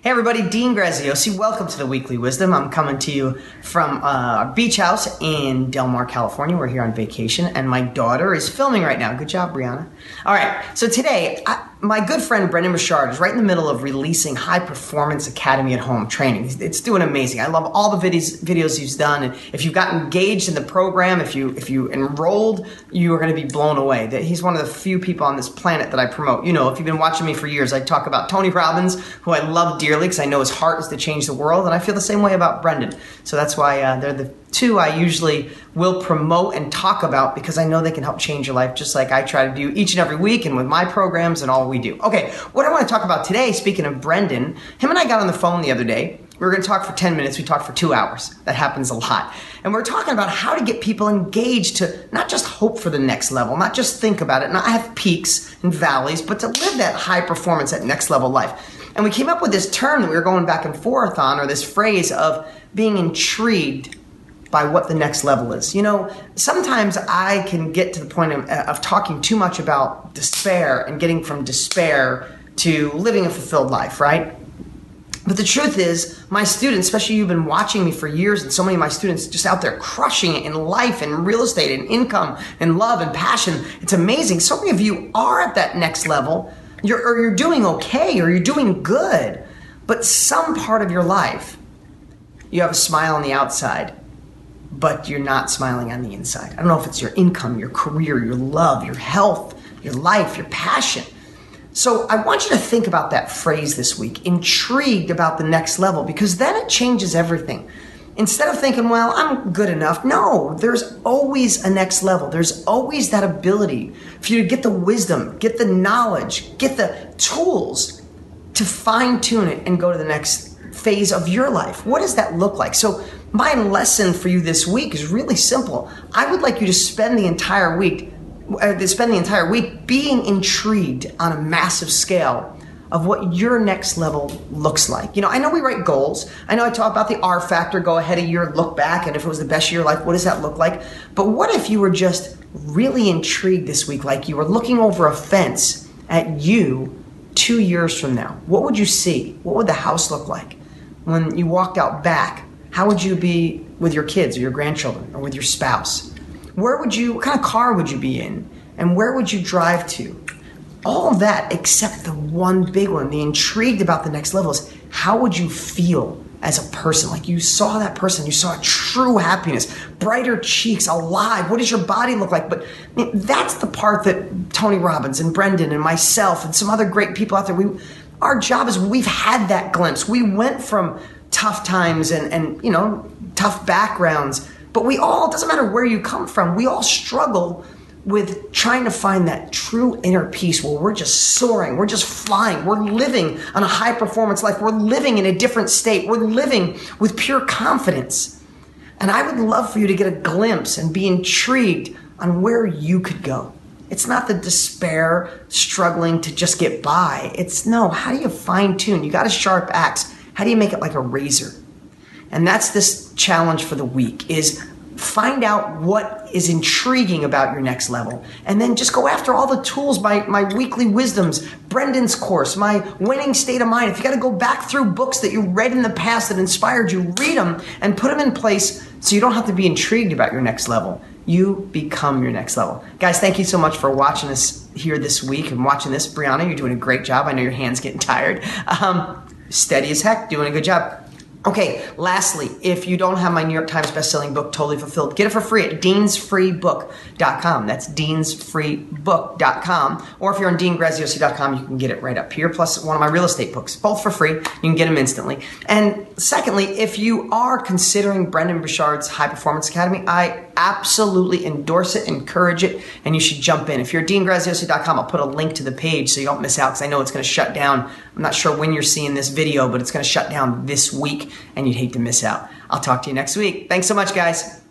Hey everybody, Dean Graziosi. Welcome to the Weekly Wisdom. I'm coming to you from uh, our beach house in Del Mar, California. We're here on vacation, and my daughter is filming right now. Good job, Brianna. All right, so today, I, my good friend Brendon Burchard is right in the middle of releasing High Performance Academy at Home training. It's doing amazing. I love all the videos videos he's done, and if you got engaged in the program, if you if you enrolled, you are going to be blown away. That he's one of the few people on this planet that I promote. You know, if you've been watching me for years, I talk about Tony Robbins, who I love dearly because I know his heart is to change the world, and I feel the same way about Brendon. So that's why uh, they're the two I usually will promote and talk about because I know they can help change your life just like I try to do each and every week and with my programs and all we do. Okay, what I want to talk about today, speaking of Brendon, him and I got on the phone the other day. We were going to talk for 10 minutes. We talked for two hours. That happens a lot. And we're talking about how to get people engaged to not just hope for the next level, not just think about it, not have peaks and valleys, but to live that high performance, that next level life. And we came up with this term that we were going back and forth on, or this phrase of being intrigued by what the next level is. You know, sometimes I can get to the point of, of, talking too much about despair and getting from despair to living a fulfilled life, right? But the truth is, my students, especially you've been watching me for years, and so many of my students just out there crushing it in life and real estate and income and love and passion. It's amazing. So many of you are at that next level, you're, or you're doing okay, or you're doing good. But some part of your life, you have a smile on the outside, but you're not smiling on the inside. I don't know if it's your income, your career, your love, your health, your life, your passion. So I want you to think about that phrase this week, intrigued about the next level, because then it changes everything. Instead of thinking, well, I'm good enough, no, there's always a next level. There's always that ability for you to get the wisdom, get the knowledge, get the tools to fine tune it and go to the next phase of your life. What does that look like? So my lesson for you this week is really simple. I would like you to spend the entire week, uh, spend the entire week being intrigued on a massive scale of what your next level looks like. You know, I know we write goals. I know I talk about the R factor, go ahead a year, look back, and if it was the best year of your life, what does that look like? But what if you were just really intrigued this week, like you were looking over a fence at you two years from now? What would you see? What would the house look like? When you walked out back, how would you be with your kids or your grandchildren or with your spouse? Where would you, what kind of car would you be in? And where would you drive to? All of that except the one big one, the intrigued about the next level is how would you feel as a person? Like you saw that person, you saw true happiness, brighter cheeks, alive. What does your body look like? But I mean, that's the part that Tony Robbins and Brendon and myself and some other great people out there, we, our job is we've had that glimpse. We went from tough times and, and you know, tough backgrounds. But we all, doesn't matter where you come from, we all struggle with trying to find that true inner peace where we're just soaring, we're just flying, we're living on a high performance life, we're living in a different state, we're living with pure confidence. And I would love for you to get a glimpse and be intrigued on where you could go. It's not the despair, struggling to just get by. It's no, how do you fine tune? You got a sharp axe. How do you make it like a razor? And that's this challenge for the week is find out what is intriguing about your next level. And then just go after all the tools my, my weekly wisdoms brendon's course my winning state of mind. If you got to go back through books that you read in the past that inspired you read them and put them in place so you don't have to be intrigued about your next level. You become your next level. Guys thank you so much for watching us here this week and watching this. Brianna you're doing a great job. I know your hands getting tired. Um, steady as heck, doing a good job. Okay, lastly, if you don't have my New York Times bestselling book, Totally Fulfilled, get it for free at deansfreebook.com. That's deansfreebook.com. Or if you're on deangraziosi.com, you can get it right up here, plus one of my real estate books, both for free. You can get them instantly. And secondly, if you are considering Brendon Burchard's High Performance Academy, I absolutely endorse it, encourage it, and you should jump in. If you're at deangraziosi.com, I'll put a link to the page so you don't miss out because I know it's going to shut down. I'm not sure when you're seeing this video, but it's going to shut down this week and you'd hate to miss out. I'll talk to you next week. Thanks so much, guys.